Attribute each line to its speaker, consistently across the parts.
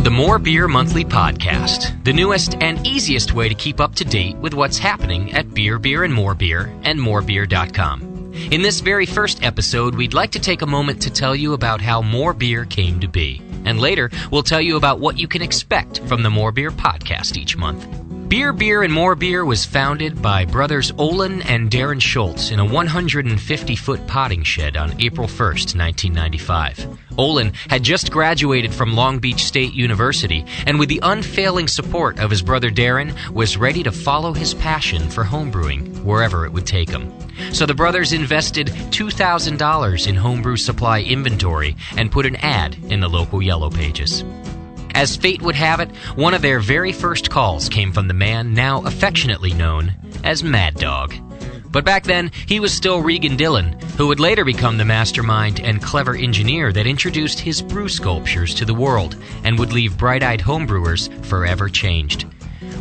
Speaker 1: to the More Beer Monthly Podcast, the newest and easiest way to keep up to date with what's happening at Beer, Beer, and More Beer and morebeer.com. In this very first episode, we'd like to take a moment to tell you about how More Beer came to be. And later, we'll tell you about what you can expect from the More Beer podcast each month. Beer, Beer, and More Beer was founded by brothers Olin and Darren Schultz in a 150 foot potting shed on April 1st, 1995. Olin had just graduated from Long Beach State University and, with the unfailing support of his brother Darren, was ready to follow his passion for homebrewing wherever it would take him. So the brothers invested $2,000 in homebrew supply inventory and put an ad in the local Yellow Pages. As fate would have it, one of their very first calls came from the man now affectionately known as Mad Dog. But back then, he was still Regan Dillon, who would later become the mastermind and clever engineer that introduced his brew sculptures to the world and would leave bright eyed homebrewers forever changed.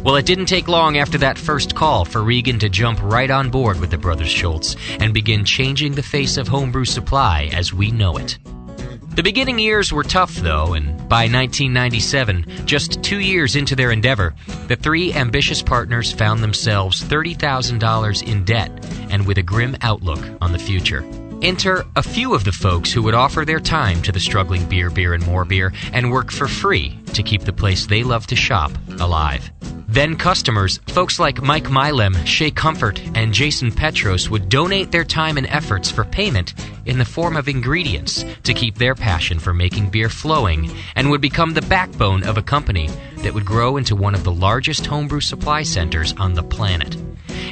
Speaker 1: Well, it didn't take long after that first call for Regan to jump right on board with the Brothers Schultz and begin changing the face of homebrew supply as we know it. The beginning years were tough, though, and by 1997, just two years into their endeavor, the three ambitious partners found themselves $30,000 in debt and with a grim outlook on the future. Enter a few of the folks who would offer their time to the struggling beer, beer, and more beer and work for free to keep the place they love to shop alive. Then customers, folks like Mike Mylem, Shea Comfort, and Jason Petros would donate their time and efforts for payment in the form of ingredients to keep their passion for making beer flowing and would become the backbone of a company that would grow into one of the largest homebrew supply centers on the planet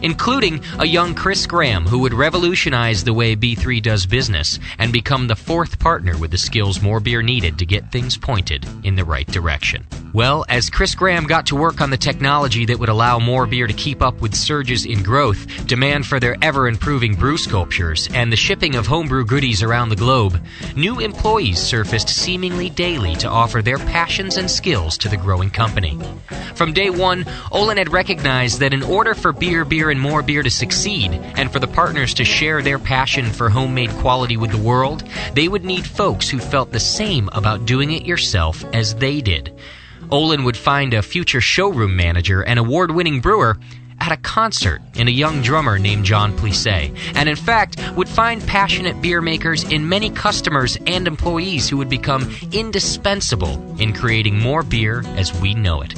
Speaker 1: including a young Chris Graham who would revolutionize the way B3 does business and become the fourth partner with the skills more beer needed to get things pointed in the right direction. Well, as Chris Graham got to work on the technology that would allow more beer to keep up with surges in growth, demand for their ever improving brew sculptures, and the shipping of homebrew goodies around the globe, new employees surfaced seemingly daily to offer their passions and skills to the growing company. From day one, Olin had recognized that in order for beer, beer, beer and more beer to succeed, and for the partners to share their passion for homemade quality with the world, they would need folks who felt the same about doing it yourself as they did. Olin would find a future showroom manager and award winning brewer at a concert in a young drummer named John Plisse, and in fact would find passionate beer makers in many customers and employees who would become indispensable in creating more beer as we know it.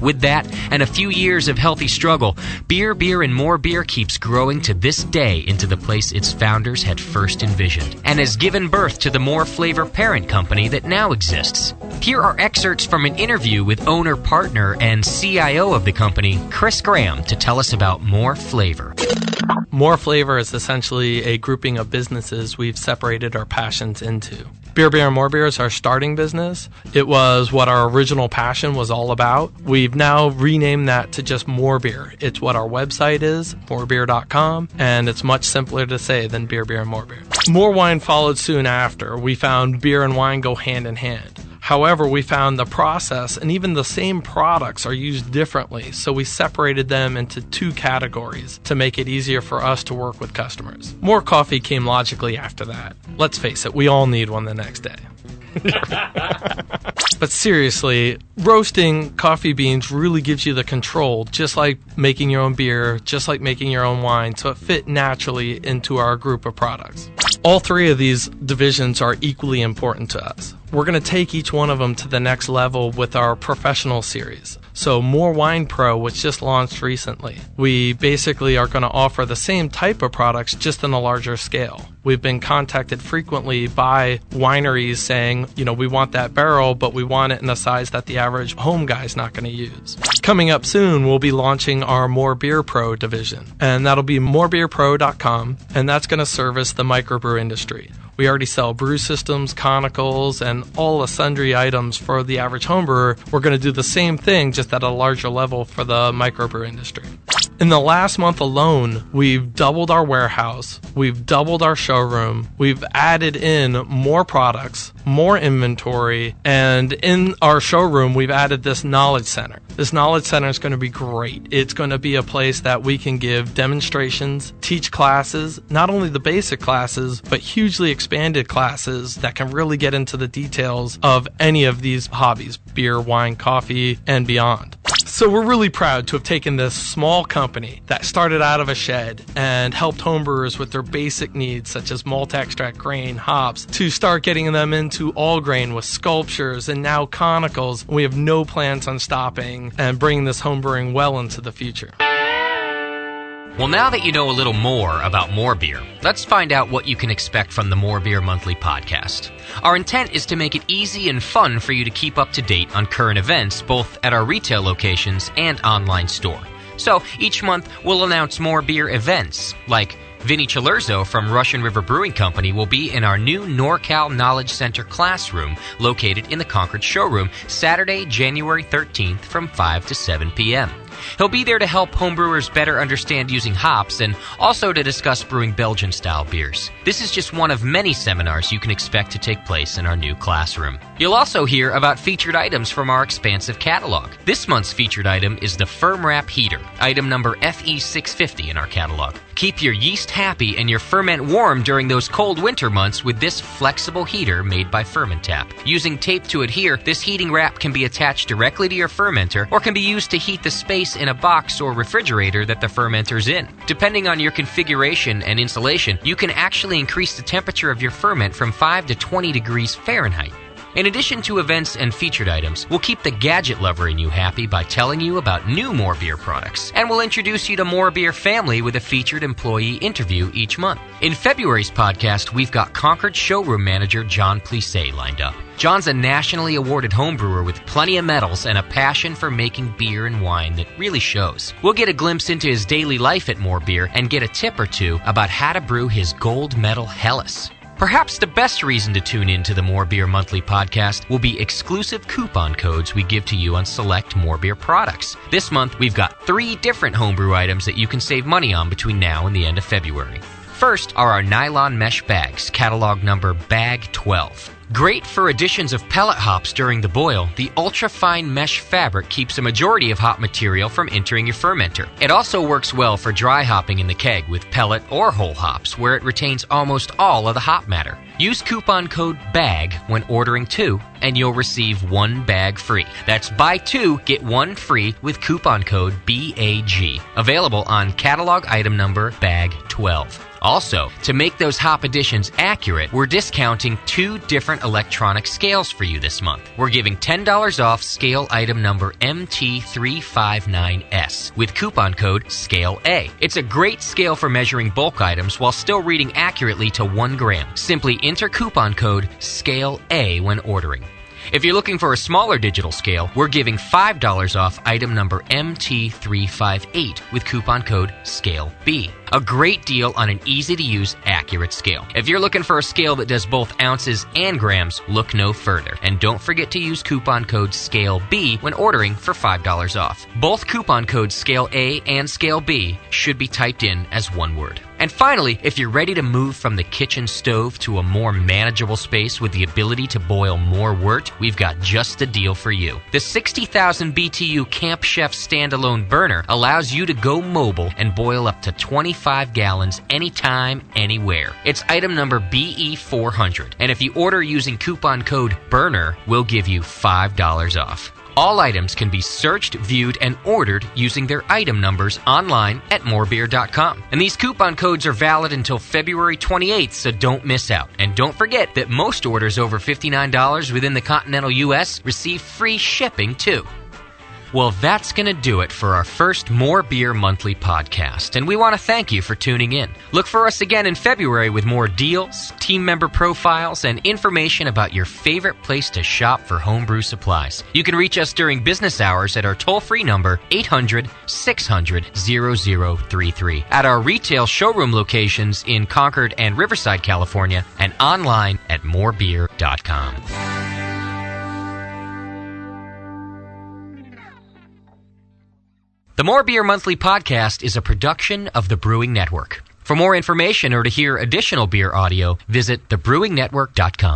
Speaker 1: With that and a few years of healthy struggle, Beer, Beer, and More Beer keeps growing to this day into the place its founders had first envisioned, and has given birth to the More Flavor parent company that now exists. Here are excerpts from an interview with owner, partner, and CIO of the company, Chris Graham, to tell us about More Flavor.
Speaker 2: More Flavor is essentially a grouping of businesses we've separated our passions into. Beer, Beer, and More Beer is our starting business. It was what our original passion was all about. We've now renamed that to just More Beer. It's what our website is, morebeer.com, and it's much simpler to say than Beer, Beer, and More Beer. More wine followed soon after. We found beer and wine go hand in hand. However, we found the process and even the same products are used differently, so we separated them into two categories to make it easier for us to work with customers. More coffee came logically after that. Let's face it, we all need one the next day. but seriously, roasting coffee beans really gives you the control, just like making your own beer, just like making your own wine, so it fit naturally into our group of products. All three of these divisions are equally important to us. We're going to take each one of them to the next level with our professional series. So, More Wine Pro, which just launched recently, we basically are going to offer the same type of products just on a larger scale. We've been contacted frequently by wineries saying, you know, we want that barrel, but we want it in a size that the average home guy is not going to use. Coming up soon, we'll be launching our More Beer Pro division, and that'll be morebeerpro.com, and that's going to service the microbrew industry. We already sell brew systems, conicals, and all the sundry items for the average homebrewer. We're going to do the same thing, just at a larger level for the microbrew industry. In the last month alone, we've doubled our warehouse, we've doubled our showroom, we've added in more products, more inventory, and in our showroom, we've added this knowledge center. This knowledge center is going to be great. It's going to be a place that we can give demonstrations, teach classes, not only the basic classes, but hugely expanded classes that can really get into the details of any of these hobbies beer, wine, coffee, and beyond. So we're really proud to have taken this small company that started out of a shed and helped homebrewers with their basic needs such as malt extract, grain, hops to start getting them into all grain with sculptures and now conicals. We have no plans on stopping and bringing this homebrewing well into the future.
Speaker 1: Well, now that you know a little more about More Beer, let's find out what you can expect from the More Beer Monthly podcast. Our intent is to make it easy and fun for you to keep up to date on current events, both at our retail locations and online store. So each month we'll announce more beer events, like Vinny Cilurzo from Russian River Brewing Company will be in our new NorCal Knowledge Center classroom located in the Concord showroom Saturday, January 13th from 5 to 7 p.m. He'll be there to help homebrewers better understand using hops and also to discuss brewing Belgian style beers. This is just one of many seminars you can expect to take place in our new classroom. You'll also hear about featured items from our expansive catalog. This month's featured item is the FermWrap Heater, item number FE650 in our catalog. Keep your yeast happy and your ferment warm during those cold winter months with this flexible heater made by Fermentap. Using tape to adhere, this heating wrap can be attached directly to your fermenter or can be used to heat the space in a box or refrigerator that the fermenter's in. Depending on your configuration and insulation, you can actually increase the temperature of your ferment from 5 to 20 degrees Fahrenheit. In addition to events and featured items, we'll keep the gadget lover in you happy by telling you about new More Beer products. And we'll introduce you to More Beer family with a featured employee interview each month. In February's podcast, we've got Concord showroom manager John Plisse lined up. John's a nationally awarded homebrewer with plenty of medals and a passion for making beer and wine that really shows. We'll get a glimpse into his daily life at More Beer and get a tip or two about how to brew his gold medal Helles. Perhaps the best reason to tune in to the More Beer Monthly podcast will be exclusive coupon codes we give to you on select More Beer products. This month, we've got three different homebrew items that you can save money on between now and the end of February. First are our nylon mesh bags, catalog number Bag 12. Great for additions of pellet hops during the boil, the ultra-fine mesh fabric keeps a majority of hop material from entering your fermenter. It also works well for dry hopping in the keg with pellet or whole hops, where it retains almost all of the hop matter. Use coupon code BAG when ordering two, and you'll receive one bag free. That's buy two, get one free with coupon code BAG. Available on catalog item number BAG 12. Also, to make those hop additions accurate, we're discounting two different electronic scales for you this month. We're giving $10 off scale item number MT359S with coupon code SCALE A. It's a great scale for measuring bulk items while still reading accurately to 1 gram. Simply enter coupon code SCALE A when ordering. If you're looking for a smaller digital scale, we're giving $5 off item number MT358 with coupon code SCALE-B. A great deal on an easy to use, accurate scale. If you're looking for a scale that does both ounces and grams, look no further. And don't forget to use coupon code SCALE-B when ordering for $5 off. Both coupon codes SCALE-A and SCALE-B should be typed in as one word. And finally, if you're ready to move from the kitchen stove to a more manageable space with the ability to boil more wort, we've got just the deal for you. The 60,000 BTU Camp Chef standalone burner allows you to go mobile and boil up to 25 gallons anytime, anywhere. It's item number BE400, and if you order using coupon code BURNER, we'll give you $5 off. All items can be searched, viewed, and ordered using their item numbers online at morebeer.com. And these coupon codes are valid until February 28th, so don't miss out. And don't forget that most orders over $59 within the continental US receive free shipping too. Well, that's going to do it for our first More Beer Monthly podcast, and we want to thank you for tuning in. Look for us again in February with more deals, team member profiles, and information about your favorite place to shop for homebrew supplies. You can reach us during business hours at our toll free number 800 600 0033, at our retail showroom locations in Concord and Riverside, California, and online at morebeer.com. The More Beer Monthly podcast is a production of the Brewing Network. For more information or to hear additional beer audio, visit thebrewingnetwork.com.